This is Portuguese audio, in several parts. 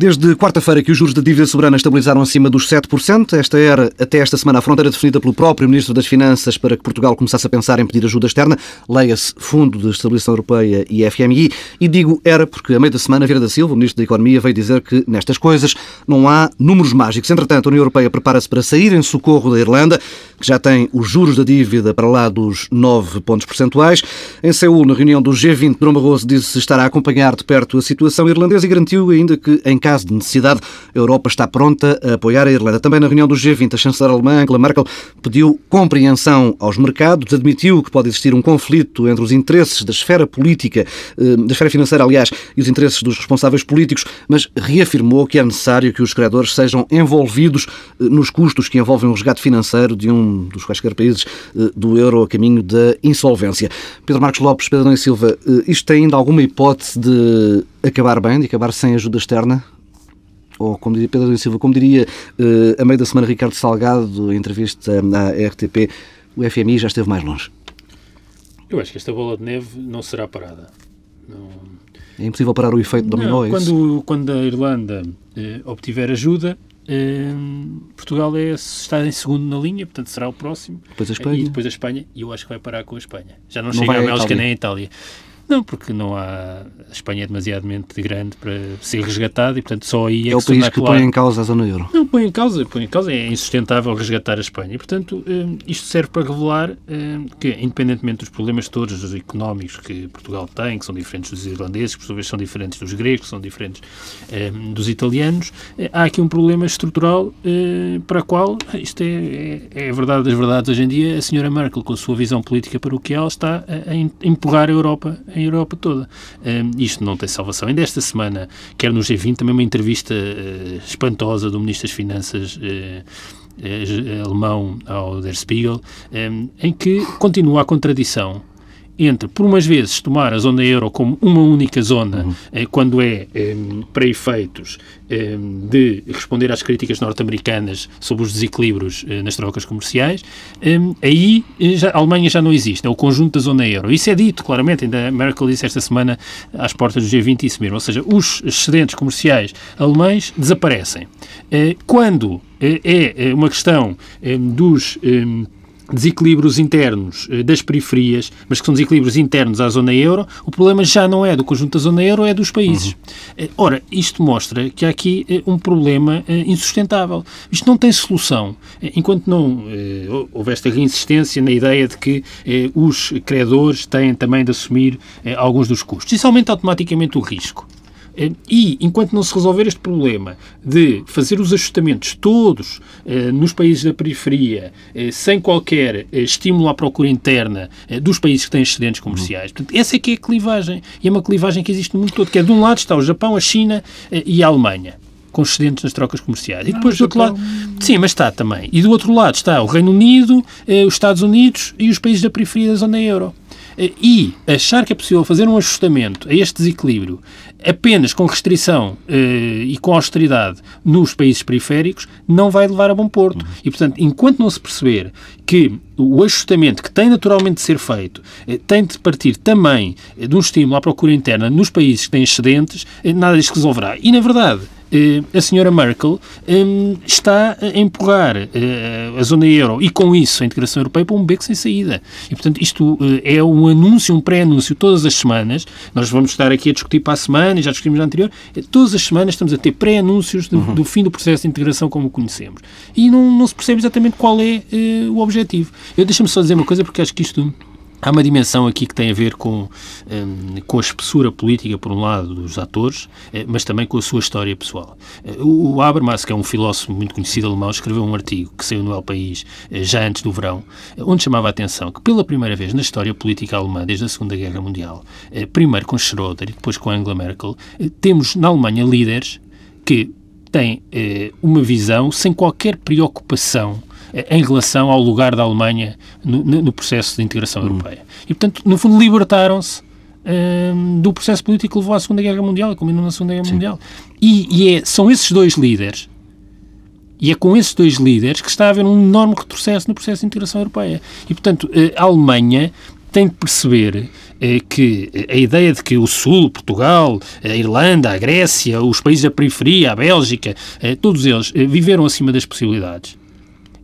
Desde quarta-feira que os juros da dívida soberana estabilizaram acima dos 7%, esta era até esta semana a fronteira definida pelo próprio Ministro das Finanças para que Portugal começasse a pensar em pedir ajuda externa, leia-se Fundo de Estabilização Europeia e FMI, e digo era porque a meio da semana Vieira da Silva, o Ministro da Economia, veio dizer que nestas coisas não há números mágicos. Entretanto, a União Europeia prepara-se para sair em socorro da Irlanda, que já tem os juros da dívida para lá dos 9 pontos percentuais. Em Seul, na reunião do G20, Bruno Barroso disse estar a acompanhar de perto a situação irlandesa e garantiu ainda que, em caso de necessidade, a Europa está pronta a apoiar a Irlanda. Também na reunião do G20, a chanceler alemã Angela Merkel pediu compreensão aos mercados, admitiu que pode existir um conflito entre os interesses da esfera política, eh, da esfera financeira, aliás, e os interesses dos responsáveis políticos, mas reafirmou que é necessário que os credores sejam envolvidos eh, nos custos que envolvem o resgate financeiro de um dos quaisquer países eh, do euro a caminho da insolvência. Pedro Marcos Lopes, Pedro Nunes Silva, isto tem ainda alguma hipótese de acabar bem, de acabar sem ajuda externa? Ou, como diria Pedro Silva, como diria uh, a meio da semana Ricardo Salgado, em entrevista à RTP, o FMI já esteve mais longe. Eu acho que esta bola de neve não será parada. Não... É impossível parar o efeito dominó, é quando, quando a Irlanda eh, obtiver ajuda, eh, Portugal é, está em segundo na linha, portanto será o próximo. Depois a Espanha. E depois a Espanha, e eu acho que vai parar com a Espanha. Já não, não chega a Bélgica nem a Itália. Não, porque não há. A Espanha é demasiadamente grande para ser resgatada e, portanto, só aí é, é o país que põe em causa a zona euro. Não, põe em causa, põe em causa. É insustentável resgatar a Espanha. E, portanto, hum, isto serve para revelar hum, que, independentemente dos problemas todos os económicos que Portugal tem, que são diferentes dos irlandeses, que por sua vez são diferentes dos gregos, que são diferentes hum, dos italianos, eh, há aqui um problema estrutural para o qual, isto é, é, é, a verdade das verdades hoje em dia, a senhora Merkel, com a sua visão política para o que ela está a, a empurrar a Europa a Europa toda. Um, isto não tem salvação. Ainda esta semana, quer no G20, também uma entrevista uh, espantosa do Ministro das Finanças uh, alemão ao Der Spiegel, um, em que continua a contradição entre, por umas vezes, tomar a zona euro como uma única zona, uhum. eh, quando é eh, para efeitos eh, de responder às críticas norte-americanas sobre os desequilíbrios eh, nas trocas comerciais, aí eh, já, a Alemanha já não existe, é o conjunto da zona euro. Isso é dito claramente, ainda Merkel disse esta semana às portas do G20 isso mesmo, ou seja, os excedentes comerciais alemães desaparecem. quando é uma questão dos desequilíbrios internos eh, das periferias, mas que são desequilíbrios internos à zona euro, o problema já não é do conjunto da zona euro, é dos países. Uhum. Eh, ora, isto mostra que há aqui eh, um problema insustentável. Isto não tem solução. Enquanto não houver esta reinsistência na ideia de que os credores têm também de assumir alguns dos custos. Isso aumenta automaticamente o risco. Eh, e, enquanto não se resolver este problema de fazer os ajustamentos todos eh, nos países da periferia, eh, sem qualquer estímulo à procura interna dos países que têm excedentes comerciais, portanto, essa é que é a clivagem. E é uma clivagem que existe no mundo todo, que é de um lado está o Japão, a China e a Alemanha com excedentes nas trocas comerciais. E depois do outro lado. Sim, mas está também. E do outro lado está o Reino Unido, os Estados Unidos e os países da periferia da zona euro. E achar que é possível fazer um ajustamento a este desequilíbrio apenas com restrição eh, e com austeridade nos países periféricos não vai levar a bom porto. Uhum. E, portanto, enquanto não se perceber que o ajustamento que tem naturalmente de ser feito eh, tem de partir também eh, de um estímulo à procura interna nos países que têm excedentes, eh, nada disto resolverá. E, na verdade, a senhora Merkel eh, está a empurrar eh, a zona euro e, com isso, a integração europeia para um beco sem saída. E, portanto, isto é um anúncio, um pré-anúncio todas as semanas. Nós vamos estar aqui a discutir para a semana, e já discutimos na anterior. Todas as semanas estamos a ter pré-anúncios uhum. do fim do processo de integração como o conhecemos. E não, não se percebe exatamente qual é o objetivo. Eu deixa-me só dizer uma coisa, porque acho que isto Há uma dimensão aqui que tem a ver com, um, com a espessura política, por um lado, dos atores, eh, mas também com a sua história pessoal. Eh, o Habermas, que é um filósofo muito conhecido alemão, escreveu um artigo que saiu no El País eh, já antes do verão, onde chamava a atenção que, pela primeira vez na história política alemã, desde a Segunda Guerra Mundial, primeiro com Schröder e depois com Angela Merkel, temos na Alemanha líderes que têm uma visão sem qualquer preocupação em relação ao lugar da Alemanha no, no processo de integração hum. europeia. E, portanto, no fundo, libertaram-se um, do processo político que levou à Segunda Guerra Mundial, culminou na Segunda Guerra Sim. Mundial. E, e é, são esses dois líderes, e é com esses dois líderes que está a haver um enorme retrocesso no processo de integração europeia. E, portanto, a Alemanha tem de perceber é que a ideia de que o Sul, Portugal, a Irlanda, a Grécia, os países da periferia, a Bélgica, eh, todos eles eh, viveram acima das possibilidades,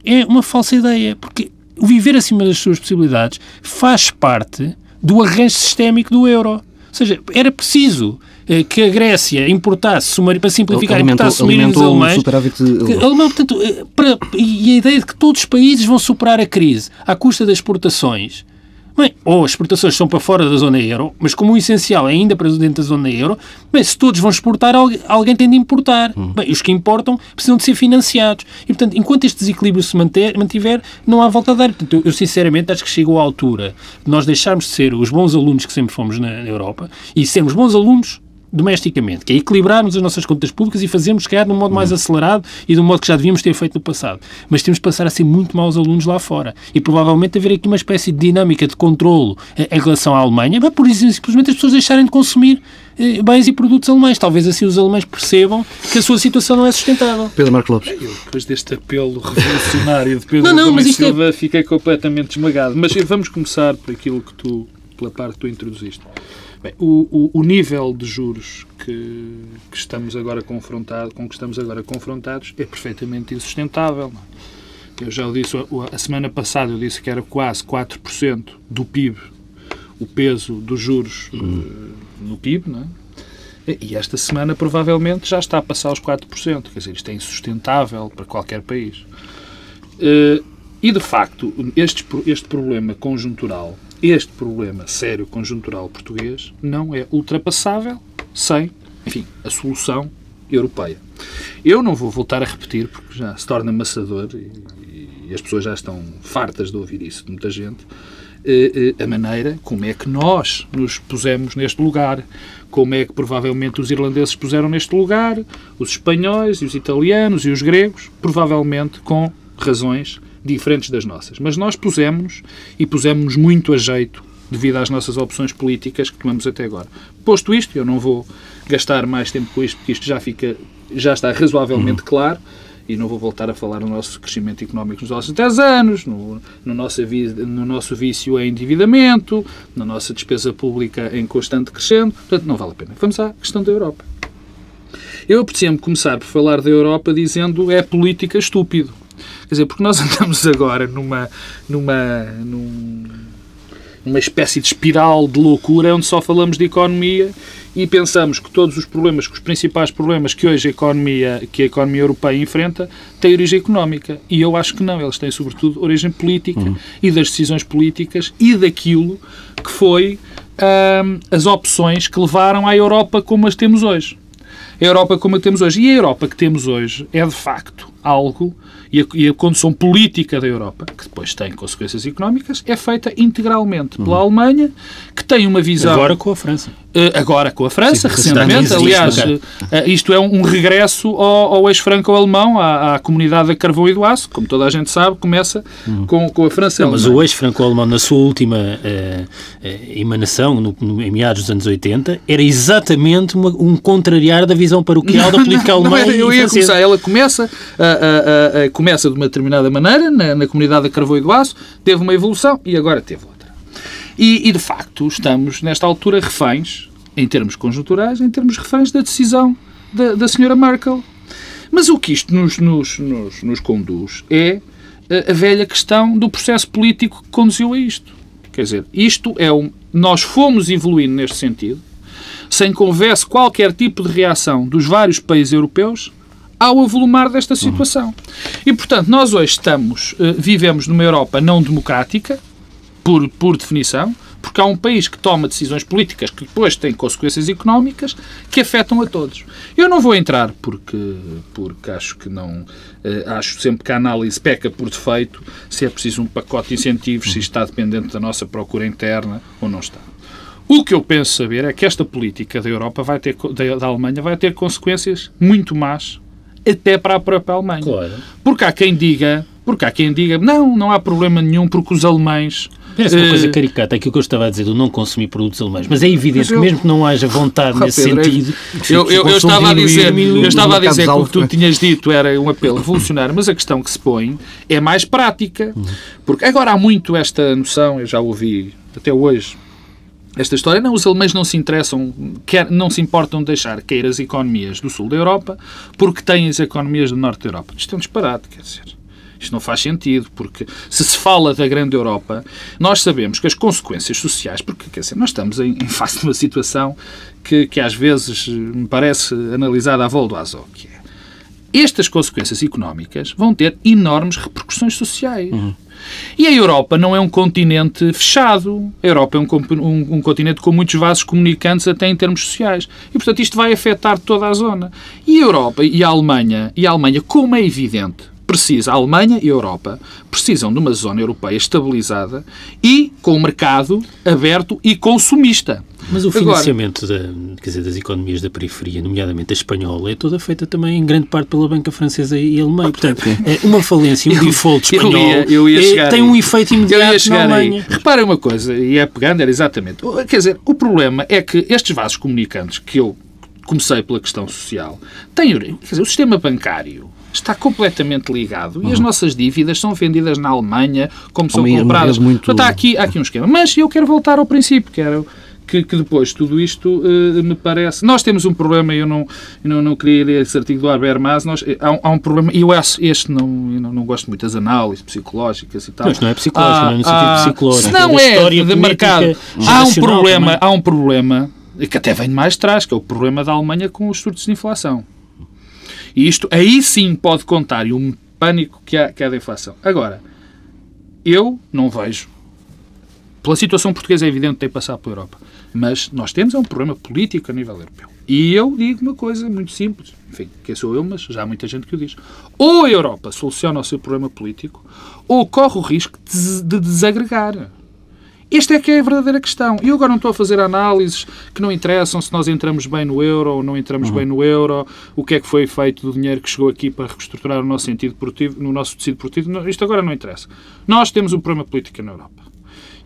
é uma falsa ideia, porque o viver acima das suas possibilidades faz parte do arranjo sistémico do euro. Ou seja, era preciso eh, que a Grécia importasse, para simplificar, alimentou, importasse submarinos alemães. Que, alemão, portanto, para, e a ideia de que todos os países vão superar a crise à custa das exportações Bem, ou as exportações são para fora da zona euro, mas como o essencial é ainda para dentro da zona euro, bem, se todos vão exportar, alguém tem de importar. Hum. Bem, os que importam precisam de ser financiados. E, portanto, enquanto este desequilíbrio se manter, mantiver, não há volta a dar. Portanto, eu, sinceramente acho que chegou à altura de nós deixarmos de ser os bons alunos que sempre fomos na Europa e sermos bons alunos domesticamente, que é equilibrarmos as nossas contas públicas e fazermos, se calhar, de um modo mais acelerado e de um modo que já devíamos ter feito no passado. Mas temos de passar a ser muito maus alunos lá fora. E provavelmente haver aqui uma espécie de dinâmica de controlo em relação à Alemanha, mas por exemplo, simplesmente as pessoas deixarem de consumir eh, bens e produtos alemães. Talvez assim os alemães percebam que a sua situação não é sustentável. Pedro Marco Lopes. Eu, depois deste apelo revolucionário de Pedro não, não, mas é- Silva, é... fiquei completamente esmagado. Mas vamos começar por aquilo que tu, pela parte que tu introduziste. Bem, o, o, o, nível de juros que, que, estamos agora confrontado, com que estamos agora confrontados é perfeitamente insustentável. É? Eu já o disse, a semana passada eu disse que era quase 4% do PIB, o peso dos juros uhum. uh, no PIB, não é? E esta semana provavelmente já está a passar os 4%. Quer dizer, isto é insustentável para qualquer país. Uh, e de facto, este, este problema conjuntural este problema sério conjuntural português não é ultrapassável sem, enfim, a solução europeia. Eu não vou voltar a repetir, porque já se torna amassador e, e as pessoas já estão fartas de ouvir isso de muita gente, eh, eh, a maneira como é que nós nos pusemos neste lugar, como é que provavelmente os irlandeses puseram neste lugar, os espanhóis e os italianos e os gregos, provavelmente com razões diferentes das nossas. Mas nós pusemos e pusemos muito a jeito devido às nossas opções políticas que tomamos até agora. Posto isto, eu não vou gastar mais tempo com isto, porque isto já fica, já está razoavelmente uhum. claro e não vou voltar a falar no nosso crescimento económico nos nossos 10 anos, no, no, nosso, no nosso vício em endividamento, na nossa despesa pública em constante crescendo. Portanto, não vale a pena. Vamos à questão da Europa. Eu aprecio-me começar por falar da Europa dizendo é política estúpido. Quer dizer, porque nós andamos agora numa, numa, numa espécie de espiral de loucura onde só falamos de economia e pensamos que todos os problemas, que os principais problemas que hoje a economia, que a economia europeia enfrenta, têm origem económica. E eu acho que não. Eles têm, sobretudo, origem política uhum. e das decisões políticas e daquilo que foi hum, as opções que levaram à Europa como as temos hoje. A Europa como a temos hoje. E a Europa que temos hoje é, de facto, algo e a, e a condução política da Europa, que depois tem consequências económicas, é feita integralmente pela uhum. Alemanha, que tem uma visão. Agora com a França. Uh, agora com a França, Sim, recentemente. Aliás, uh, isto é um, um regresso ao, ao ex-franco-alemão, à, à, comunidade da carvão e do aço, como toda a gente sabe, começa uhum. com, com a França. Não, mas o ex-franco-alemão, na sua última uh, emanação, no, no, em meados dos anos 80, era exatamente uma, um contrariar da visão paroquial da política alemã. eu ia começar. Ela começa a, a, a começa de uma determinada maneira, na, na comunidade da carvão e do aço, teve uma evolução e agora teve outra. E, e, de facto, estamos, nesta altura, reféns, em termos conjunturais, em termos reféns da decisão da, da senhora Merkel. Mas o que isto nos, nos, nos, nos conduz é a, a velha questão do processo político que conduziu a isto. Quer dizer, isto é um. Nós fomos evoluindo neste sentido, sem que houvesse qualquer tipo de reação dos vários países europeus ao avolumar desta situação. E, portanto, nós hoje estamos, eh, vivemos numa Europa não democrática, por, por definição, porque há um país que toma decisões políticas que depois têm consequências económicas que afetam a todos. Eu não vou entrar porque, porque acho que não. Eh, acho sempre que a análise peca por defeito se é preciso um pacote de incentivos, se está dependente da nossa procura interna ou não está. O que eu penso saber é que esta política da Europa vai ter, da Alemanha vai ter consequências muito más até para a própria Alemanha. Claro. Porque há quem diga, porque há quem diga, não, não há problema nenhum porque os alemães Parece uma coisa eh, caricata, aquilo que eu estava a dizer, do não consumir produtos alemães. Mas é evidente que mesmo que não haja vontade nesse Pedro, sentido... Eu, eu, eu estava a dizer, eu estava a dizer que o que tu tinhas dito era um apelo revolucionário, mas a questão que se põe é mais prática. Porque agora há muito esta noção, eu já ouvi até hoje, esta história. Não, os alemães não se interessam, quer, não se importam de deixar cair as economias do sul da Europa porque têm as economias do norte da Europa. Isto é um disparate, quer dizer. Isto não faz sentido, porque se se fala da grande Europa, nós sabemos que as consequências sociais, porque quer dizer, nós estamos em, em face de uma situação que, que às vezes me parece analisada à volta do azul, que é estas consequências económicas vão ter enormes repercussões sociais. Uhum. E a Europa não é um continente fechado. A Europa é um, um, um, continente com muitos vasos comunicantes até em termos sociais. E, portanto, isto vai afetar toda a zona. E a Europa e a Alemanha, e a Alemanha, como é evidente, precisa, a Alemanha e a Europa precisam de uma zona europeia estabilizada e com o mercado aberto e consumista. Mas o financiamento Agora, da, dizer, das economias da periferia, nomeadamente a espanhola, é toda feita também em grande parte pela banca francesa e alemã. Portanto, é uma falência, um default espanhol eu ia, eu ia é, tem um efeito imediato na Alemanha. Aí. Reparem uma coisa, e é pegando, era exatamente. Quer dizer, o problema é que estes vasos comunicantes que eu comecei pela questão social, têm, quer dizer, o sistema bancário está completamente ligado uhum. e as uhum. nossas dívidas são vendidas na Alemanha como são compradas. Muito... Portanto, há aqui, há aqui um esquema. Mas eu quero voltar ao princípio, que era que, que, depois tudo isto uh, me parece. Nós temos um problema, eu não, eu não, não queria ler esse artigo do Habermas, nós, eh, há, há um problema, e eu acho, este não, eu não, não gosto muito das análises psicológicas e tal. Mas não é psicológico, não é no sentido psicológico. Não é, de mercado. Há um problema, há um problema que até vem de mais atrás, que é o problema da Alemanha com os surtos de inflação. E isto aí sim pode contar e um pânico que há, que há da inflação. Agora, eu não vejo. Pela situação portuguesa é evidente que tem passado pela Europa. Mas nós temos é um problema político a nível europeu. E eu digo uma coisa muito simples. Enfim, quem sou eu, mas já há muita gente que o diz. Ou a Europa soluciona o seu problema político, ou corre o risco de desagregar. Esta é que é a verdadeira questão. E eu agora não estou a fazer análises que não interessam se nós entramos bem no euro ou não entramos uhum. bem no euro, o que é que foi feito do dinheiro que chegou aqui para reestruturar o nosso sentido produtivo, no nosso tecido produtivo. Isto agora não interessa. Nós temos um problema político na Europa.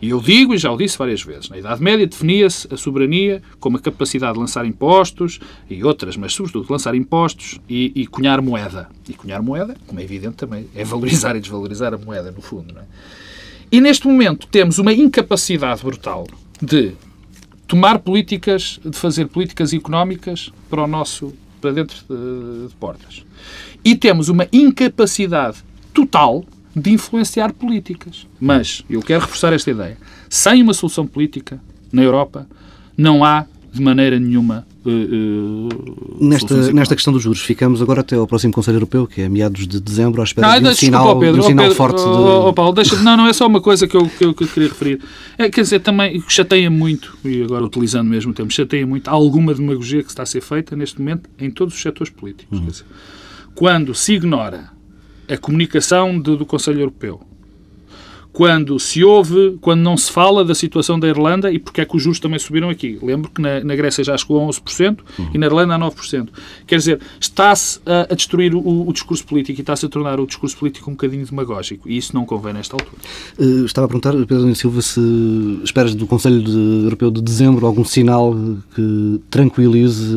E eu digo, e já o disse várias vezes, na Idade Média definia-se a soberania como a capacidade de lançar impostos e outras, mas sobretudo de lançar impostos e, e cunhar moeda. E cunhar moeda, como é evidente também, é valorizar e desvalorizar a moeda, no fundo. Não é? E neste momento temos uma incapacidade brutal de tomar políticas, de fazer políticas económicas para o nosso para dentro de, de portas. E temos uma incapacidade total de influenciar políticas. Mas eu quero reforçar esta ideia. Sem uma solução política na Europa, não há de maneira nenhuma Uh, uh, nesta, nesta questão dos juros, ficamos agora até ao próximo Conselho Europeu, que é meados de dezembro, à espera não, de um sinal, Pedro, um sinal Pedro, forte de... Oh, Paulo, deixa, não, não é só uma coisa que eu, que eu, que eu queria referir. É, quer dizer, também chateia muito, e agora utilizando mesmo o termo, chateia muito alguma demagogia que está a ser feita neste momento em todos os setores políticos. Uhum. Dizer, quando se ignora a comunicação de, do Conselho Europeu, quando se ouve, quando não se fala da situação da Irlanda e porque é que os juros também subiram aqui. Lembro que na, na Grécia já chegou a 11% uhum. e na Irlanda a 9%. Quer dizer, está-se a, a, destruir o, o, discurso político e está-se a tornar o discurso político um bocadinho demagógico e isso não convém nesta altura. Uh, estava a perguntar, Pedro Silva, se esperas do Conselho de, Europeu de Dezembro algum sinal que tranquilize,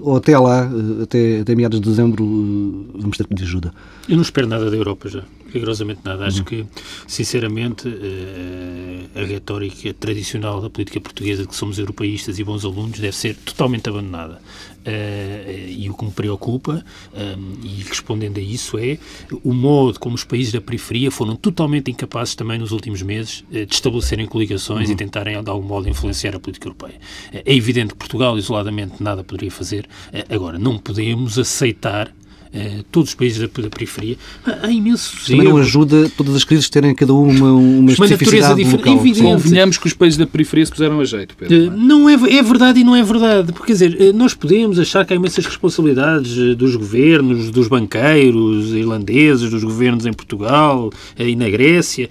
ou até lá, eh, até, até meados de dezembro, eh, vamos ter que pedir ajuda? Eu não espero nada da Europa já rigorosamente nada. Acho que, sinceramente, eh, a retórica tradicional da política portuguesa de que somos europeístas e bons alunos deve ser totalmente abandonada. Uh, e o que me preocupa, um, e respondendo a isso, é o modo como os países da periferia foram totalmente incapazes também nos últimos meses de estabelecerem coligações uhum. e tentarem de algum modo influenciar a política europeia. É evidente que Portugal isoladamente nada poderia fazer. agora, não podemos aceitar eh, todos os países da, da periferia, há imensos Também não ajuda todas as crises terem cada uma uma especificidade local. Convenhamos que os países da periferia se puseram a jeito, Pedro. Uh, não é, é verdade e não é verdade, porque quer dizer, eh, nós podemos achar que há imensas responsabilidades dos governos, dos banqueiros irlandeses, dos governos em Portugal e na Grécia,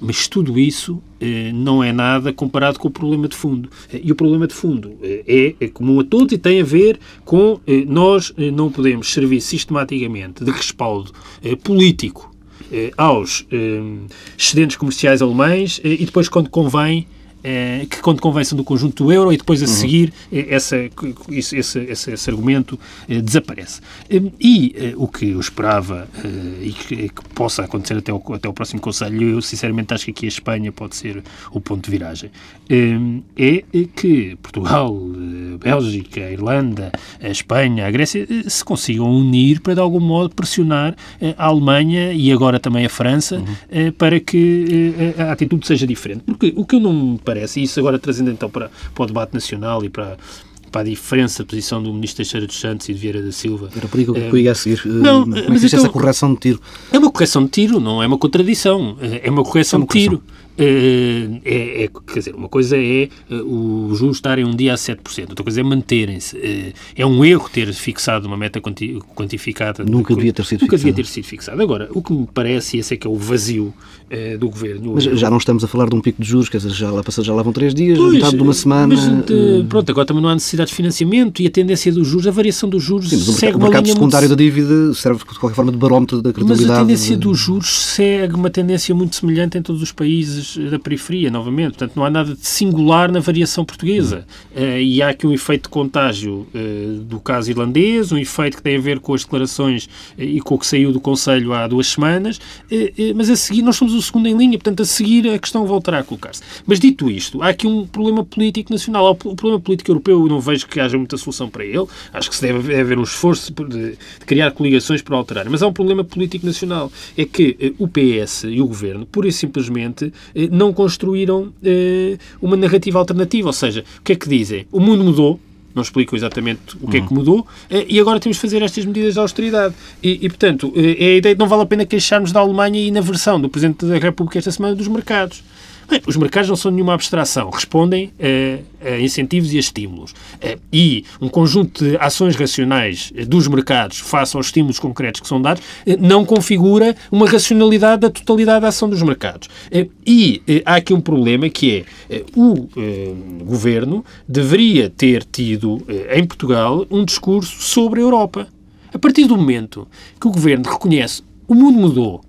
mas tudo isso eh, não é nada comparado com o problema de fundo. Eh, e o problema de fundo eh, é, é comum a todos e tem a ver com nós não podemos servir sistematicamente de respaldo político aos excedentes comerciais alemães e depois, quando convém, eh, que quando são do conjunto do euro e depois a uhum. seguir essa, esse, esse, esse, esse argumento desaparece. E o que eu esperava e que, que, possa acontecer até o, até o próximo Conselho, eu sinceramente acho que aqui a Espanha pode ser o ponto de viragem, é que Portugal, a Bélgica, a Irlanda, a Espanha, a Grécia se consigam unir para de algum modo pressionar a Alemanha e agora também a França uhum. para que a atitude seja diferente. Porque o que eu não me parece, e isso agora trazendo então para, para o debate nacional e para, para a diferença de posição do ministro Teixeira dos Santos e de Vieira da Silva. Era por aí que eu ia a seguir. Não, Como é mas então, essa correção de tiro? É uma correção de tiro, não é uma contradição. É uma correção, é uma de tiro. Eh, é, é, quer dizer, uma coisa é eh, os juros estarem um dia a 7%, outra coisa é manterem-se. Eh, é um erro ter fixado uma meta quantificada. Nunca devia ter sido Nunca fixado. devia ter sido fixado. Agora, o que me parece, e esse é que é o vazio do governo. Mas já não estamos a falar de um pico de juros, quer dizer, já lá, passou, já lá vão três dias, pois, metade de uma semana. Mas, de, pronto, agora também não há necessidade de financiamento e a tendência dos juros, a variação dos juros Sim, segue o mercado secundário muito... da dívida serve de qualquer forma de barómetro da credibilidade. Mas a tendência dos juros segue uma tendência muito semelhante em todos os países da periferia novamente. Portanto, não há nada de singular na variação portuguesa. Uh, e há aqui um efeito de contágio uh, do caso irlandês, um efeito que tem a ver com as declarações uh, e com o que saiu do Conselho há duas semanas, mas a seguir nós somos o segundo em linha, portanto, a seguir a questão voltará a colocar-se. Mas dito isto, há aqui um problema político nacional. O problema político europeu, eu não vejo que haja muita solução para ele. Acho que se deve haver um esforço de, de criar coligações para alterar. Mas há um problema político nacional. É que o PS e o Governo, pura e simplesmente, não construíram eh, uma narrativa alternativa. Ou seja, o que é que dizem? O mundo mudou, não explicam exatamente o que uhum. é que uhum. mudou, eh, e agora temos de fazer estas medidas de austeridade. E, e, portanto, eh, é a ideia de não vale a pena queixarmos da Alemanha e na versão do Presidente da República esta semana dos mercados. Os mercados não são nenhuma abstração, respondem a, a incentivos e a estímulos. Eh, e um conjunto de ações racionais eh, dos mercados face aos estímulos concretos que são dados eh, não configura uma racionalidade da totalidade da ação dos mercados. E há aqui um problema que é o governo deveria ter tido em Portugal um discurso sobre a Europa. A partir do momento que o governo reconhece o mundo mudou,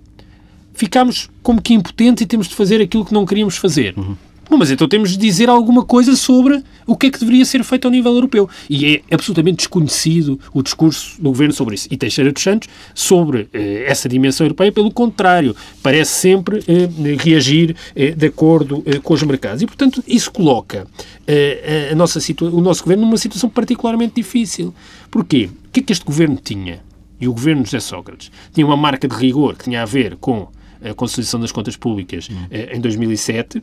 ficámos como que impotentes e temos de fazer aquilo que não queríamos fazer. Uhum. Bom, mas então temos de dizer alguma coisa sobre o que é que deveria ser feito ao nível europeu. E é absolutamente desconhecido o discurso do governo sobre isso. E Teixeira dos Santos sobre eh, essa dimensão europeia, pelo contrário, parece sempre eh, reagir eh, de acordo eh, com os mercados. E, portanto, isso coloca eh, a nossa o nosso governo numa situação particularmente difícil. Porquê? O que é que este governo tinha? E o governo de José Sócrates tinha uma marca de rigor que tinha a ver com a Consolidação das Contas Públicas uhum. em 2007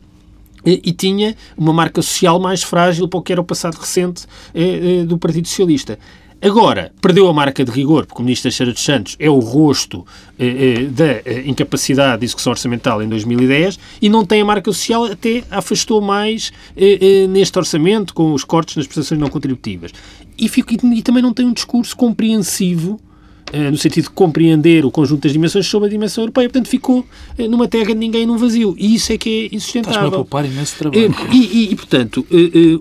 e tinha uma marca social mais frágil para o que era o passado recente eh, eh, do Partido Socialista. Agora, perdeu a marca de rigor, porque o Ministro Teixeira dos Santos é o rosto eh, da incapacidade de execução orçamental em 2010 e não tem a marca social, até afastou mais neste orçamento com os cortes nas prestações não contributivas. E, fico, e, também não tem um discurso compreensivo eh, no sentido de compreender o conjunto das dimensões sobre a dimensão europeia. Portanto, ficou eh, numa terra de ninguém num vazio. E isso é que é insustentável. Estás-me a poupar imenso trabalho. Eh, e, e, e, portanto,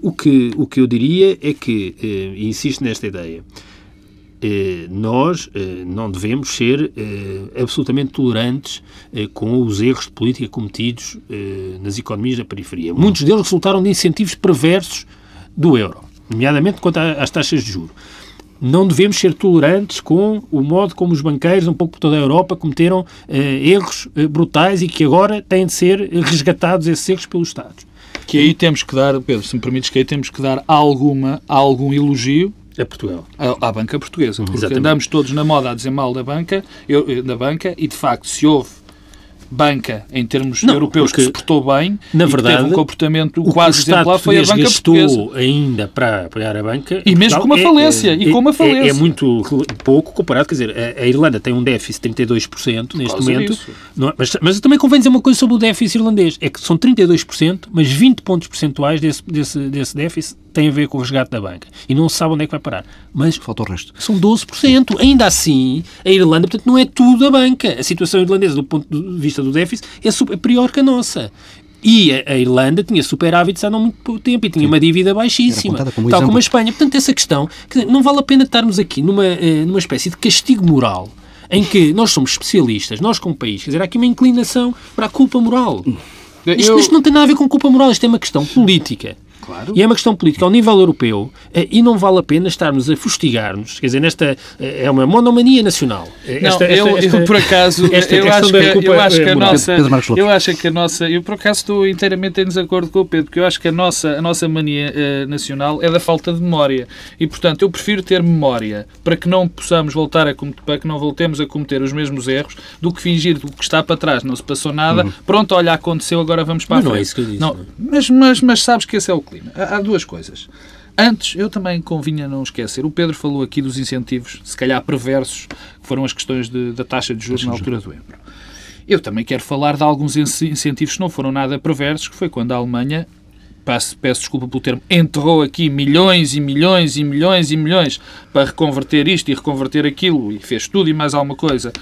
o que, o que eu diria é que, e insisto nesta ideia, nós não devemos ser absolutamente tolerantes com os erros de política cometidos nas economias da periferia. Muitos deles resultaram de incentivos perversos do euro, nomeadamente quanto às taxas de juros não devemos ser tolerantes com o modo como os banqueiros, um pouco por toda a Europa, cometeram eh, erros eh, brutais e que agora têm de ser resgatados esses erros pelos Estados. Que aí temos que dar, Pedro, se me permites, que aí temos que dar alguma, algum elogio a Portugal. À, à banca portuguesa. Porque Exatamente. andamos todos na moda a dizer mal da banca, eu, da banca e, de facto, se houve banca, em termos não, europeus, que se portou bem na verdade, teve um comportamento quase exemplar, foi a banca gastou ainda para apoiar a banca. E mesmo com uma é, falência. É, e com uma falência. É, é, muito pouco comparado, quer dizer, a, a Irlanda tem um déficit de 32% neste momento. Não, é? mas, mas também convém dizer uma coisa sobre o déficit irlandês, é que são 32%, mas 20 pontos percentuais desse, desse, desse déficit tem a ver com o resgate da banca. E não se sabe onde é que vai parar. Mas falta o resto. São 12%. Ainda assim, a Irlanda, portanto, não é tudo a banca. A situação irlandesa, do ponto de vista do déficit, é superior que a nossa. E a, Irlanda tinha superávites há não muito pouco tempo e tinha Sim. uma dívida baixíssima, como tal como a Espanha. Portanto, essa questão, que não vale a pena estarmos aqui numa, eh, numa espécie de castigo moral em que nós somos especialistas, nós como país, quer dizer, há aqui uma inclinação para a culpa moral. Isto, isto não tem nada a ver com culpa moral, isto é uma questão política. Claro. E é uma questão política ao nível europeu eh, e não vale a pena estarmos a fustigar-nos. Quer dizer, nesta eh, é uma monomania nacional. Eh, esta, não, esta, eu, esta, eu, por acaso, esta eu, acho que, eu acho que a nossa, eu acho que a nossa, eu por acaso estou inteiramente em desacordo com o Pedro, porque eu acho que a nossa, a nossa mania uh, nacional é da falta de memória. E, portanto, eu prefiro ter memória para que não possamos voltar a para que não voltemos a cometer os mesmos erros do que fingir do que está para trás, não se passou nada, uhum. pronto, olha, aconteceu, agora vamos para mas a frente. Não é isso que eu disse. Não, não. Mas, mas, mas sabes que esse é o clima disciplina. Há, há duas coisas. Antes, eu também convinha não esquecer, o Pedro falou aqui dos incentivos, se calhar perversos, que foram as questões de, da taxa de juros na altura do euro. Eu também quero falar de alguns incentivos que não foram nada perversos, que foi quando a Alemanha peço, peço desculpa pelo termo, enterrou aqui milhões e milhões e milhões e milhões para reconverter isto e reconverter aquilo e fez tudo e mais alguma coisa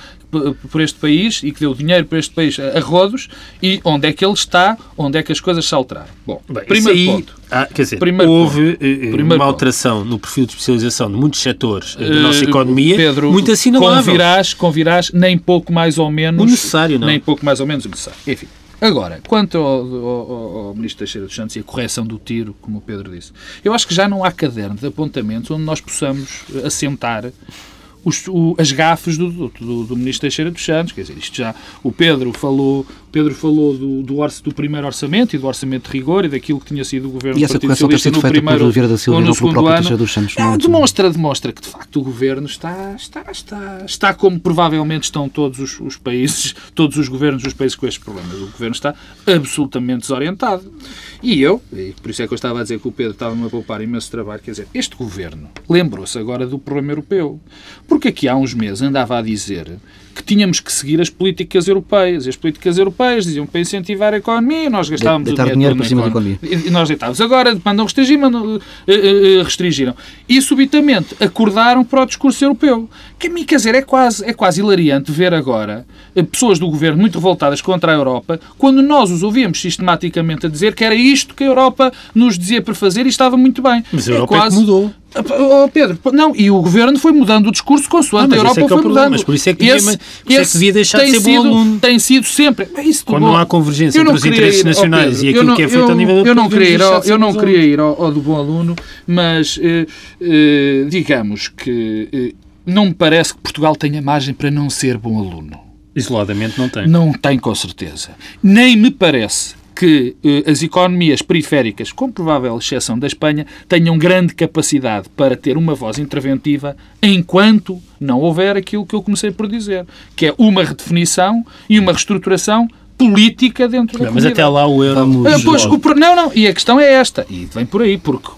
por este país e que deu dinheiro para este país a rodos e onde é que ele está, onde é que as coisas se alteraram. Bom, Bem, primeiro aí, ponto. Ah, quer dizer, primeiro houve ponto. Eh, primeiro uma alteração ponto. no perfil de especialização de muitos setores uh, da nossa economia, Pedro, muito assinalável. Convirás, convirás nem pouco mais ou menos... O necessário, não? Nem pouco mais ou menos o necessário. Enfim. Agora, quanto ao, ao, ao, Ministro Teixeira dos Santos e a correção do tiro, como o Pedro disse, eu acho que já não há caderno de apontamentos onde nós possamos assentar os, o, as gafes do, do, do, Ministro Teixeira dos Santos. Quer dizer, isto já. O Pedro falou, Pedro falou do, do, orço, do primeiro orçamento e do orçamento de rigor e daquilo que tinha sido o governo e essa do Partido Socialista no primeiro Vieira da Silva, ou no segundo ano. Dos Santos, não, demonstra, demonstra que de facto o governo está, está, está, está como provavelmente estão todos os, os países, todos os governos dos países com estes problemas. O governo está absolutamente desorientado. E eu, e por isso é que eu estava a dizer que o Pedro estava-me a poupar imenso trabalho, quer dizer, este governo lembrou-se agora do problema europeu. Porque aqui há uns meses andava a dizer que tínhamos que seguir as políticas europeias. E as políticas europeias diziam para incentivar a economia, nós gastávamos Deitar o dinheiro para cima da economia. E nós deitávamos. Agora mandam restringir, mandam, uh, uh, restringiram. E subitamente acordaram para o discurso europeu. Que a mim, quer dizer, é quase, é quase hilariante ver agora pessoas do governo muito revoltadas contra a Europa, quando nós os ouvíamos sistematicamente a dizer que era isto que a Europa nos dizia para fazer e estava muito bem. Mas a é Europa é quase... mudou. Oh, Pedro, não, e o governo foi mudando o discurso consoante ah, a Europa é, é foi mudando. Mas por isso é que, devia, esse é que devia deixar de ser sido, bom aluno. Tem sido sempre. Isso Quando bom. não há convergência entre os interesses ir, nacionais Pedro, e aquilo não, que é feito eu, a nível eu não queria ir ao, Eu não queria ir ao, ao, do bom aluno, mas eh, eh, digamos que eh, não me parece que Portugal tenha margem para não ser bom aluno. Isoladamente não tem. Não tem, com certeza. Nem me parece que eh, as economias periféricas, com provável exceção da Espanha, tenham grande capacidade para ter uma voz interventiva enquanto não houver aquilo que eu comecei por dizer, que é uma redefinição e uma reestruturação política dentro não, da Mas até lá o euro... Ah, pois, o, não, não, e a questão é esta, e vem por aí, porque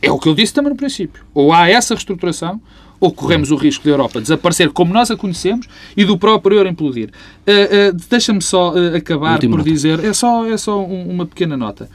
é o que eu disse também no princípio. Ou há essa reestruturação, ou corremos o risco da Europa desaparecer como nós a conhecemos e do próprio euro implodir. Uh, uh, Deixa-me só uh, acabar por nota. dizer, é só, é só um, uma pequena nota.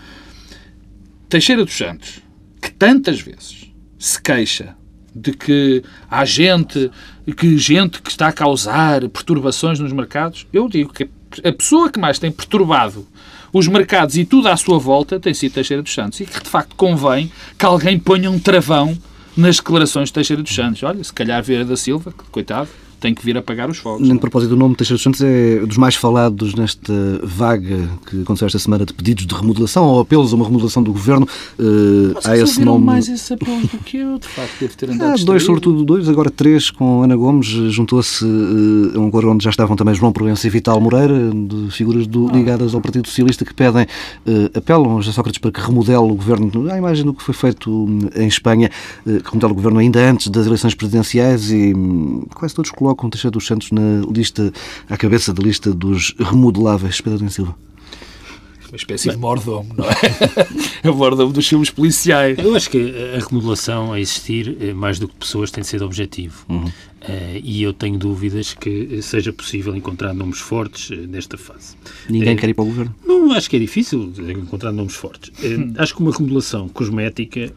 Teixeira dos Santos, que tantas vezes se queixa de que há gente que gente que está a causar perturbações nos mercados, eu digo que a pessoa que mais tem perturbado os mercados e tudo à sua volta tem sido Teixeira dos Santos e que de facto convém que alguém ponha um travão nas declarações de Teixeira dos Santos. Olha, se calhar Vieira da Silva, coitado, tem que vir a pagar os fogos. Nem propósito, o nome de Teixeira dos Santos é dos mais falados nesta vaga que aconteceu esta semana de pedidos de remodelação ou apelos a uma remodelação do governo. Uh, há esse nome. mais esses apelos do que eu, de facto, devo ter andado. Ah, dois, sobretudo dois, agora três com Ana Gomes. Juntou-se uh, a um coro onde já estavam também João Provença e Vital Moreira, de figuras do, ah. ligadas ao Partido Socialista, que pedem, uh, apelam a Sócrates para que remodele o governo, à imagem do que foi feito hum, em Espanha, uh, que remodele o governo ainda antes das eleições presidenciais e um, quase todos colocam Teixeira dos Santos na lista, à cabeça da lista dos remodeláveis. Pedro Adão Silva uma espécie Bem, de mordomo, não é? o mordomo dos filmes policiais. Eu acho que a remodelação a existir, eh, mais do que pessoas, tem de ser objetivo. Uhum. Uh, e eu tenho dúvidas que seja possível encontrar nomes fortes uh, nesta fase. Ninguém uh, quer ir para o governo? Não, acho que é difícil encontrar nomes fortes. Hum. Acho que uma remodelação cosmética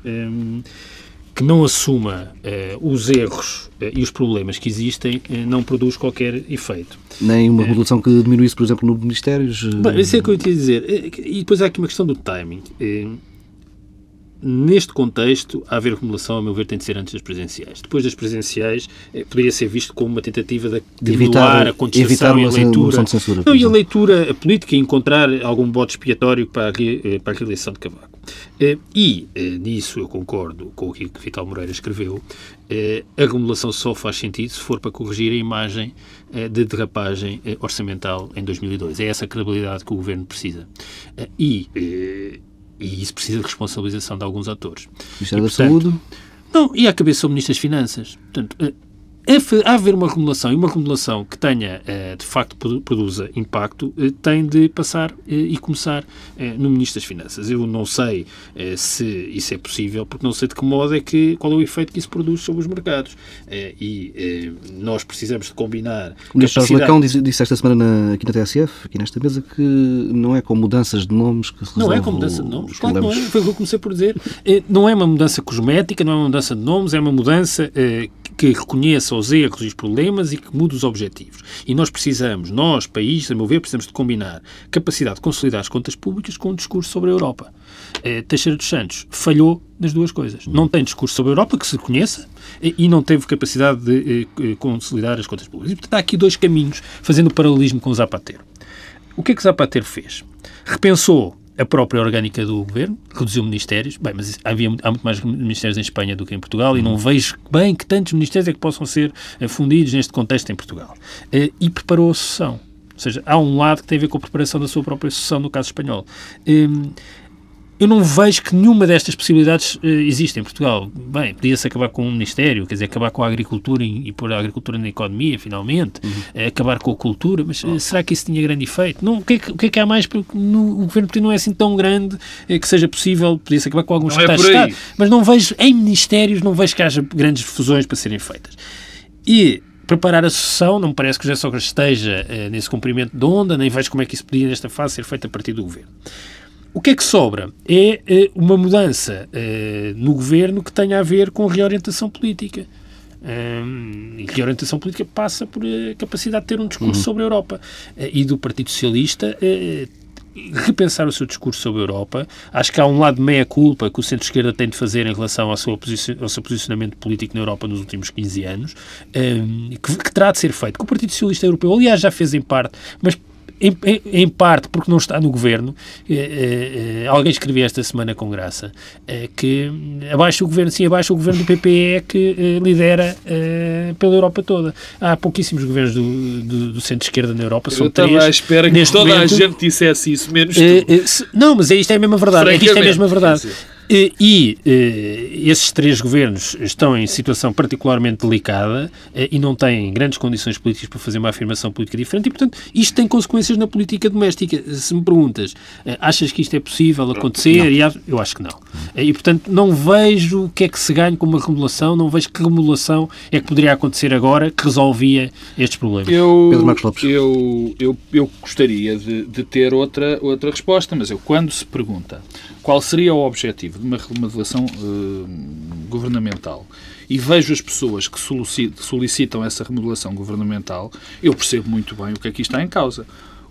que não assuma uh, os erros uh, e os problemas que existem uh, não produz qualquer efeito. Nem uma regulação que diminuísse, por exemplo, no Ministérios? Bem, isso é o que eu ia dizer. E depois há aqui uma questão do timing. Neste contexto, a haver acumulação, a meu ver, tem de ser antes das presenciais. Depois das presenciais, eh, poderia ser visto como uma tentativa de, de evitar a contestação e a leitura. De censura, não, e a leitura política e encontrar algum bote expiatório para a, eh, para a reeleição de Cavaco. Eh, e nisso eu concordo com o que Vital Moreira escreveu. A acumulação só faz sentido se for para corrigir a imagem de derrapagem orçamental em 2002. É essa credibilidade que o governo precisa. E e isso precisa de responsabilização de alguns atores. Ministério da Saúde? Não, e a cabeça o Ministro das Finanças. Portanto, eh, a haver uma acumulação e uma acumulação que tenha, eh, de facto, produza impacto, eh, tem de passar eh, e começar no Ministro das Finanças. Eu não sei se isso é possível, porque não sei de que modo é que, qual é o efeito que isso produz sobre os mercados. E nós precisamos de combinar... O Ministro Jorge Lacão disse, disse, esta semana aqui na TSF, aqui nesta mesa, que não é com mudanças de nomes que se Não é com mudança de nomes, claro que não é. Foi o que eu comecei por dizer. Não é uma mudança cosmética, não é uma mudança de nomes, é uma mudança que reconheça os erros e os problemas e que mude os objetivos. E nós precisamos, nós, país, a meu ver, precisamos de combinar capacidade de consolidar as contas públicas com um discurso sobre a Europa. Eh, Teixeira dos Santos falhou nas duas coisas. Não tem discurso sobre a Europa que se conheça e não teve capacidade de eh, consolidar as contas públicas. E, portanto, há aqui dois caminhos, fazendo o paralelismo com o Zapatero. O que é que Zapatero fez? Repensou a própria orgânica do governo, reduziu ministérios. Bem, mas havia, há muito mais ministérios em Espanha do que em Portugal e não uhum. vejo bem que tantos ministérios é que possam ser fundidos neste contexto em Portugal. Eh, e preparou a sucessão. Ou seja, há um lado que tem a ver com a preparação da sua própria sucessão, no caso espanhol. Eu não vejo que nenhuma destas possibilidades uh, existe em Portugal. Bem, podia-se acabar com um ministério, quer dizer, acabar com a agricultura e, e pôr a agricultura na economia, finalmente, uhum. uh, acabar com a cultura, mas uh, será que isso tinha grande efeito? Não, o, que é que, o que é que há mais? Porque no, o governo não é assim tão grande que seja possível, podia-se acabar com alguns estados é Estado, mas não vejo, em ministérios, não vejo que haja grandes fusões para serem feitas. E preparar a sucessão, não me parece que o José Sócrates esteja nesse cumprimento de onda, nem vejo como é que isso podia, nesta fase, ser feito a partir do governo. O que é que sobra? É, é uma mudança é, no governo que tenha a ver com reorientação política. Um, e reorientação política passa por a capacidade de ter um discurso uhum. sobre a Europa. E do Partido Socialista repensar o seu discurso sobre a Europa. Acho que há um lado meia-culpa que o centro-esquerda tem de fazer em relação ao seu, ao seu, posicionamento político na Europa nos últimos 15 anos, um, que, que, terá de ser feito. Que o Partido Socialista Europeu, aliás, já fez em parte, mas em, em, em, parte porque não está no governo. Eh, eh, eh, alguém escreveu esta semana com graça que abaixo o governo, sim, abaixo o governo do PPE é que lidera pela Europa toda. Há pouquíssimos governos do, do, do centro-esquerda na Europa. Eu estava à espera que toda momento, a gente dissesse isso, menos tu. não, mas isto é a mesma verdade. É isto é a mesma verdade. E, e, eh, esses três governos estão em situação particularmente delicada eh, e não têm grandes condições políticas para fazer uma afirmação política diferente e, portanto, isto tem consequências na política doméstica. Se me perguntas, eh, achas que isto é possível acontecer? Eu acho que não. E, portanto, não vejo o que é que se ganha com uma remodelação, não vejo que remodelação é que poderia acontecer agora que resolvia estes problemas. Eu, Pedro Marcos Lopes. Eu, eu, eu gostaria de, de ter outra, outra resposta, mas eu, quando se pergunta qual seria o objetivo de uma remodelação uh, governamental e vejo as pessoas que solicitam essa remodelação governamental, eu percebo muito bem o que aqui está em causa.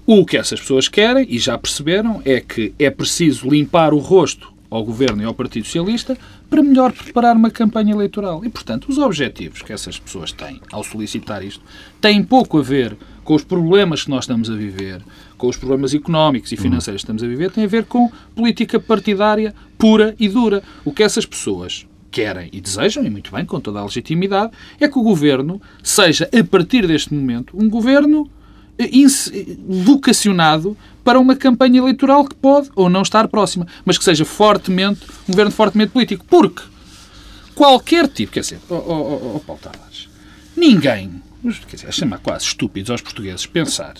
O que essas pessoas querem, e já perceberam, é que é preciso limpar o rosto ao Governo e ao Partido Socialista para melhor preparar uma campanha eleitoral. E, portanto, os objetivos que essas pessoas têm ao solicitar isto têm pouco a ver com os problemas que nós estamos a viver, com os problemas económicos e uhum. financeiros que estamos a viver, têm a ver com política partidária pura e dura. O que essas pessoas querem e desejam, e muito bem, com toda a legitimidade, é que o governo seja, a partir deste momento, um governo eh, vocacionado para uma campanha eleitoral que pode ou não estar próxima, mas que seja fortemente, um governo fortemente político. Porque qualquer tipo, quer dizer, oh, oh, oh, oh Paulo Tavares, ninguém quer dizer, é chamar quase estúpidos aos portugueses pensar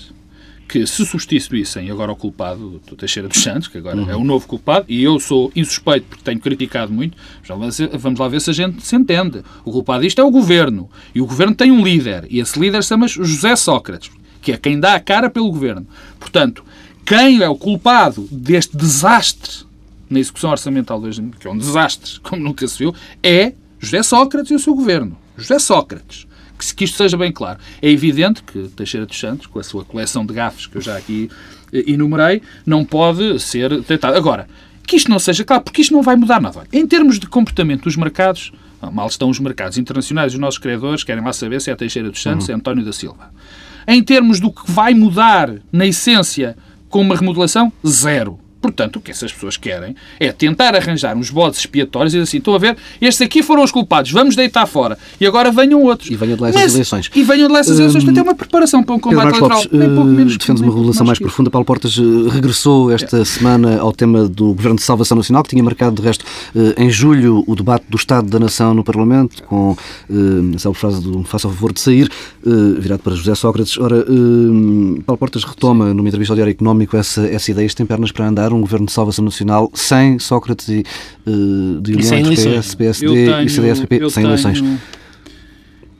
que se substituíssem agora o culpado do Teixeira dos Santos, que agora uhum. é o novo culpado, e eu sou insuspeito porque tenho criticado muito, vamos lá ver se a gente se entende. O culpado disto é o governo. E o governo tem um líder. E esse líder chama-se José Sócrates, que é quem dá a cara pelo governo. Portanto, quem é o culpado deste desastre na execução orçamental, que é um desastre, como nunca se viu, é José Sócrates e o seu governo. José Sócrates que, que isto seja bem claro. É evidente que Teixeira dos Santos, com a sua coleção de gafes que eu já aqui eh, enumerei, não pode ser tratado. Agora, que isto não seja claro, porque isto não vai mudar nada. Em termos de comportamento dos mercados, mal estão os mercados internacionais, os nossos credores, querem lá saber se é Teixeira dos Santos, uhum. é António da Silva. Em termos do que vai mudar na essência com uma remodelação, zero. Portanto, o que essas pessoas querem é tentar arranjar uns bodes expiatórios e dizer assim, estou a ver, estes aqui foram os culpados, vamos deitar fora. E agora venham outros. E venham de lá essas eleições. E venham de lá essas eleições. Hum, Portanto, é uma preparação para um combate eleitoral. Lopes, é pouco menos defende uma regulação mais profunda. Paulo Portas eh, regressou esta é. semana ao tema do Governo de Salvação Nacional, que tinha marcado, de resto, eh, em julho, o debate do Estado da Nação no Parlamento, com eh, a frase do faça o favor de sair, virado para José Sócrates. Ora, Paulo Portas retoma, numa entrevista ao Diário Económico, essa, essa ideia, isto tem pernas para andar, um Governo de Salvação Nacional sem Sócrates e uh, de União PS, PSD tenho, e CDS-PP, sem eleições.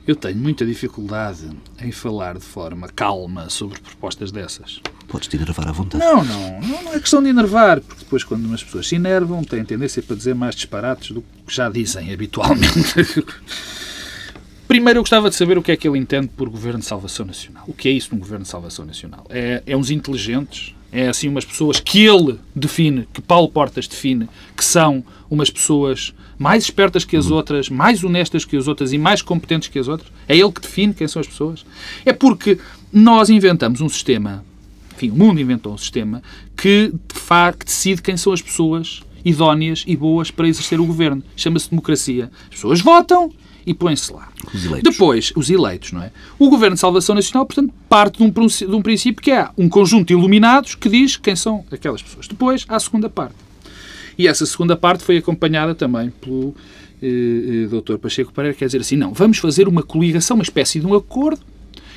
Eu tenho muita dificuldade em falar de forma calma sobre propostas dessas. Podes-te enervar à vontade. Não, não, não, é questão de enervar, porque depois quando umas pessoas se enervam têm tendência para dizer mais disparates do que já dizem habitualmente. Primeiro eu gostava de saber o que é que ele entende por Governo de Salvação Nacional. O que é isso um Governo de Salvação Nacional? É, é uns inteligentes é assim umas pessoas que ele define, que Paulo Portas define, que são umas pessoas mais espertas que as uhum. outras, mais honestas que as outras e mais competentes que as outras. É ele que define quem são as pessoas. É porque nós inventamos um sistema, enfim, o mundo inventou um sistema que, que decide quem são as pessoas idóneas e boas para exercer o governo. Chama-se democracia. As pessoas votam e põe-se lá. Os eleitos. Depois, os eleitos, não é? O Governo de Salvação Nacional, portanto, parte de um, de um princípio que é um conjunto de iluminados que diz quem são aquelas pessoas. Depois, há a segunda parte. E essa segunda parte foi acompanhada também pelo eh, eh Dr. Pacheco Pereira, quer dizer assim, não, vamos fazer uma coligação, uma espécie de um acordo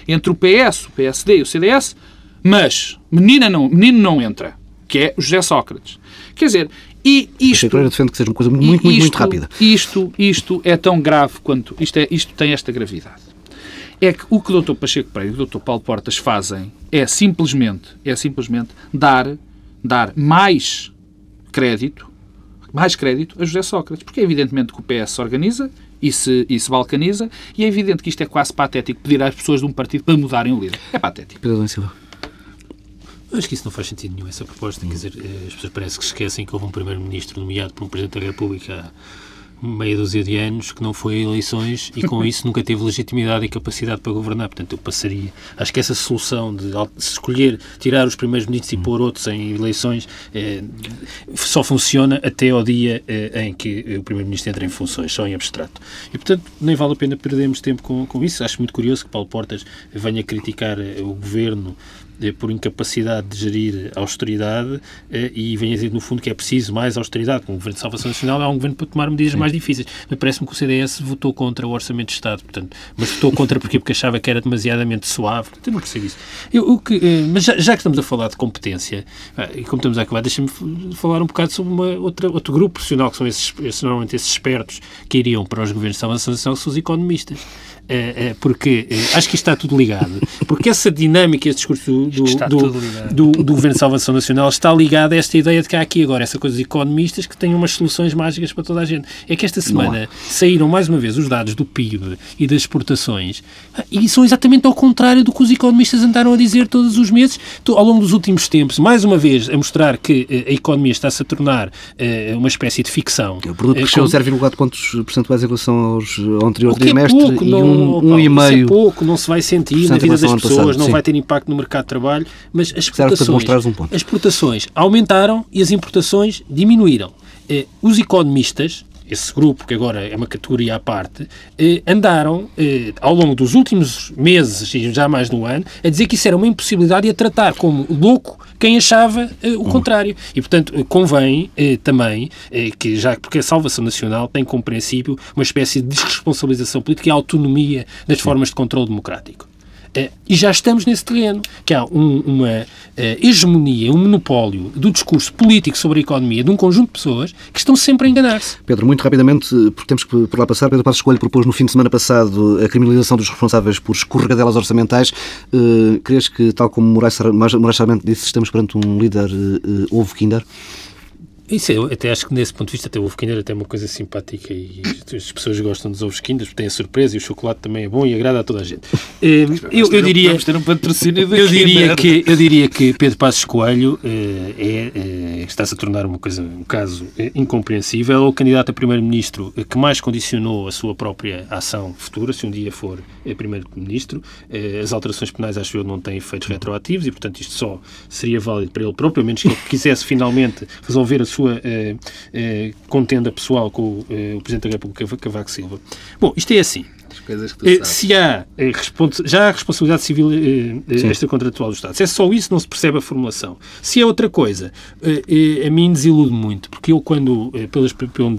entre o PS, o PSD e o CDS, mas menina não, menino não entra, que é José Sócrates. Quer dizer, e isto, a defende que seja uma coisa muito, muito, isto, muito rápida. Isto, isto é tão grave quanto. Isto, é, isto tem esta gravidade. É que o que o Dr. Pacheco Pereira e o Dr. Paulo Portas fazem é simplesmente, é simplesmente dar, dar mais crédito, mais crédito a José Sócrates. Porque é evidentemente que o PS se organiza e se, e se balcaniza, e é evidente que isto é quase patético pedir às pessoas de um partido para mudarem o líder. É patético. Pedro Silva. Acho que isso não faz sentido nenhum, essa proposta. Quer dizer, eh, as pessoas parece que esquecem que houve um primeiro-ministro nomeado por um Presidente da República há meia dúzia de anos que não foi a eleições e com isso nunca teve legitimidade e capacidade para governar. Portanto, eu passaria. Acho que essa solução de escolher, tirar os primeiros ministros e pôr outros em eleições eh, só funciona até ao dia eh, em que o primeiro-ministro entra em funções, só em abstrato. E, portanto, nem vale a pena perdermos tempo com, com isso. Acho muito curioso que Paulo Portas venha criticar o governo por incapacidade de gerir a austeridade eh, e vem a dizer, no fundo, que é preciso mais austeridade. Com o Governo de Salvação Nacional é um governo para tomar medidas Sim. mais difíceis. Mas parece-me que o CDS votou contra o Orçamento de Estado, portanto, mas votou contra porque, porque achava que era demasiadamente suave. Portanto, eu não percebo isso. Eu, o que, eh, mas já, já, que estamos a falar de competência, e como estamos a acabar, deixa-me falar um bocado sobre uma, outra, outro grupo profissional, que são esses, esses, normalmente esses espertos que iriam para os governos de Salvação Nacional, que são os economistas. É, é, porque é, acho que isto está tudo ligado. Porque essa dinâmica, esse discurso do, do, do, do, Governo de Salvação Nacional está ligado a esta ideia de que há aqui agora essa coisa de economistas que têm umas soluções mágicas para toda a gente. É que esta semana saíram mais uma vez os dados do PIB e das exportações e são exatamente ao contrário do que os economistas andaram a dizer todos os meses, ao longo dos últimos tempos, mais uma vez a mostrar que a economia está-se a tornar uma espécie de ficção. O produto cresceu 0,4 pontos percentuais em relação aos, ao anterior é trimestre pouco, e um um, um e meio. Isso é pouco, não se vai sentir na vida das pessoas, passado, não sim. vai ter impacto no mercado de trabalho, mas as exportações, um as exportações aumentaram e as importações diminuíram. Eh, os economistas, esse grupo, que agora é uma categoria à parte, eh, andaram, eh, ao longo dos últimos meses e já mais de um ano, a dizer que isso era uma impossibilidade e a tratar como louco quem achava eh, o uhum. contrário. E, portanto, eh, convém eh, também eh, que, já porque a salvação nacional tem como princípio uma espécie de desresponsabilização política e autonomia das formas de controle democrático. Uh, e já estamos nesse terreno, que há um, uma uh, hegemonia, um monopólio do discurso político sobre a economia de um conjunto de pessoas que estão sempre a enganar-se. Pedro, muito rapidamente, porque temos que por lá passar, Pedro Passos Coelho propôs no fim de semana passado a criminalização dos responsáveis por escorregadelas orçamentais. Uh, crees que, tal como Moraes, Sarmento disse, estamos perante um líder uh, ovo kinder? Isso eu até acho que nesse ponto de vista até o ovo Kinder até é uma coisa simpática e as pessoas gostam dos ovos Kinder, porque têm a surpresa e o chocolate também é bom e agrada a toda a gente. Eh, eu, eu diria, vamos ter um patrocínio eu diria que Eu diria que Pedro Passos Coelho eh, é, é, está-se a tornar uma coisa, um caso incompreensível. É o candidato a primeiro-ministro que mais condicionou a sua própria ação futura, se um dia for primeiro-ministro. As alterações penais, acho eu, não têm efeitos retroativos e, portanto, isto só seria válido para ele próprio, a menos que ele quisesse finalmente resolver a sua eh, eh, contenda pessoal com o, eh, o Presidente da República, Cavaco Silva. Bom, isto é assim. Se há já há responsabilidade civil esta contratual do Estado, se é só isso, não se percebe a formulação. Se é outra coisa, a mim desilude muito, porque eu, quando, pelas, pelo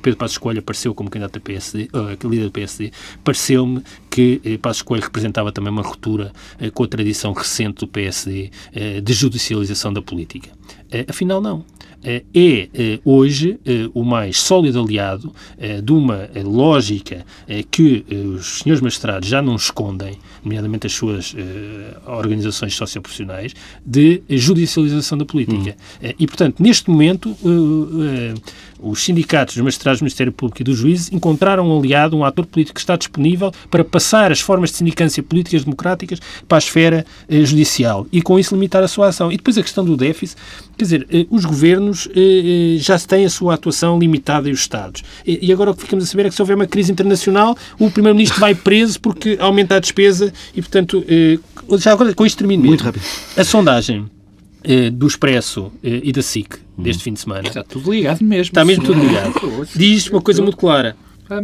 Pedro Passos Coelho apareceu como candidato da PSD, uh, líder do PSD, pareceu-me que Passos Coelho representava também uma ruptura com a tradição recente do PSD de judicialização da política. Afinal, não. Eh, é eh, hoje eh, o mais sólido aliado de uma lógica que os senhores magistrados já não escondem, nomeadamente as suas organizações socioprofissionais, de judicialização da política. Hum. E, portanto, neste momento, os sindicatos, os magistrados do Ministério Público e dos juízes encontraram um aliado, um ator político que está disponível para passar as formas de sindicância políticas democráticas para a esfera judicial e, com isso, limitar a sua ação. E depois a questão do déficit, quer dizer, os governos eh, eh, já têm a sua atuação limitada e os Estados. E, e, agora o que ficamos a saber é que se houver uma crise internacional, o Primeiro-Ministro vai preso porque aumenta a despesa e, portanto, eh, já agora com isto termino Muito rápido. A sondagem eh, do Expresso eh, e da SIC deste fim de semana. Está tudo ligado mesmo. Está mesmo tudo ligado. Diz uma coisa muito clara.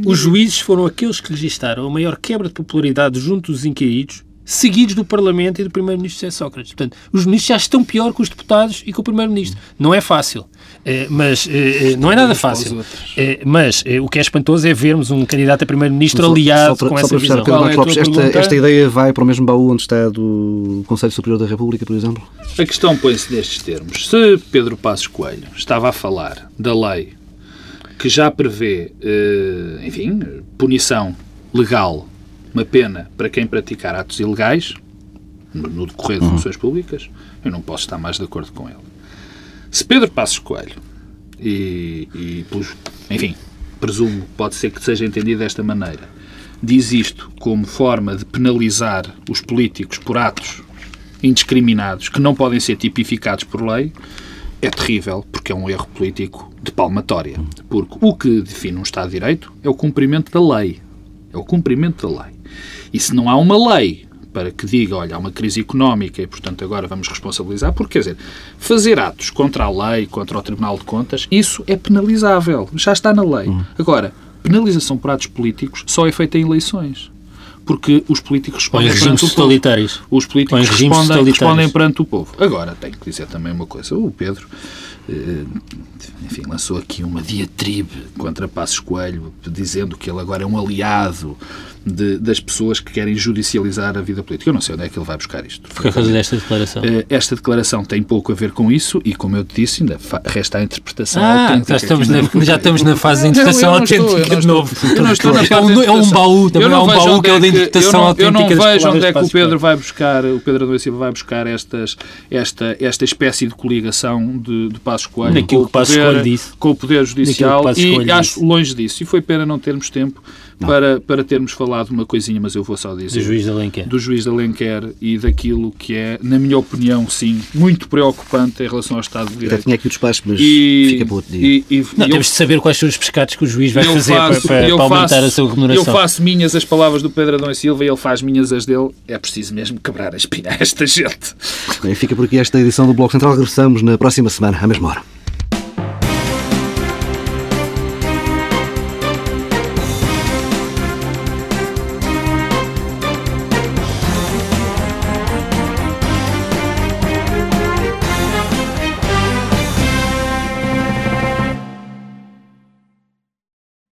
Os juízes foram aqueles que registaram a maior quebra de popularidade junto dos inquiridos seguidos do Parlamento e do Primeiro-Ministro José Sócrates. Portanto, os ministros já estão pior que os deputados e que o Primeiro-Ministro. Não é fácil. É, mas é, não é nada fácil. É, mas o que é espantoso é vermos um candidato a Primeiro-Ministro aliado só, com essa visão. Pedro Lopes, esta, esta ideia vai para o mesmo baú onde está do Conselho Superior da República, por exemplo? A questão põe-se nestes termos. Se Pedro Passos Coelho estava a falar da lei que já prevê, enfim, punição legal uma pena para quem praticar atos ilegais, no decorrer de uhum. funções públicas, eu não posso estar mais de acordo com ele. Se Pedro Passos Coelho, e, e enfim, presumo, pode ser que seja entendido desta maneira, diz isto como forma de penalizar os políticos por atos indiscriminados que não podem ser tipificados por lei, é terrível, porque é um erro político de palmatória. Porque o que define um Estado de Direito é o cumprimento da lei. É o cumprimento da lei. E se não há uma lei para que diga, olha, há uma crise económica e, portanto, agora vamos responsabilizar, porque, quer dizer, fazer atos contra a lei, contra o Tribunal de Contas, isso é penalizável, já está na lei. Uhum. Agora, penalização por atos políticos só é feita em eleições. Porque os políticos respondem perante o povo. Os políticos respondem, respondem perante o povo. Agora, tenho que dizer também uma coisa. O Pedro eh, enfim, lançou aqui uma diatribe contra Passos Coelho, dizendo que ele agora é um aliado de, das pessoas que querem judicializar a vida política. Eu não sei onde é que ele vai buscar isto. Por causa desta declaração? Eh, esta declaração tem pouco a ver com isso e, como eu te disse, ainda resta a interpretação ah, autêntica. Já estamos, na, já estamos na fase de interpretação autêntica de novo. Eu não estou na fase é, um, baú, também é um baú que é o da interpretação autêntica Eu não vejo onde é que o Pedro vai buscar, o Pedro Adão Silva vai buscar estas, esta, esta espécie de coligação de, de Passos Coelho com, o poder, com o Poder Judicial e acho longe disso. E foi pena não termos tempo para, para termos falado uma coisinha, mas eu vou só dizer. Do juiz de Alenquer. Do juiz de Alenquer e daquilo que é, na minha opinião, sim, muito preocupante em relação ao Estado de Direito. Já tinha aqui o despacho, mas e, fica para outro dia. E, e, não, eu, temos de saber quais são os pescados que o juiz vai fazer faço, para, para, aumentar a sua remuneração. Eu faço minhas as palavras do Pedro Adão e Silva e ele faz minhas as dele. É preciso mesmo quebrar a espinha a esta gente. Bem, fica por aqui esta edição do Bloco Central. Regressamos na próxima semana, à mesma hora.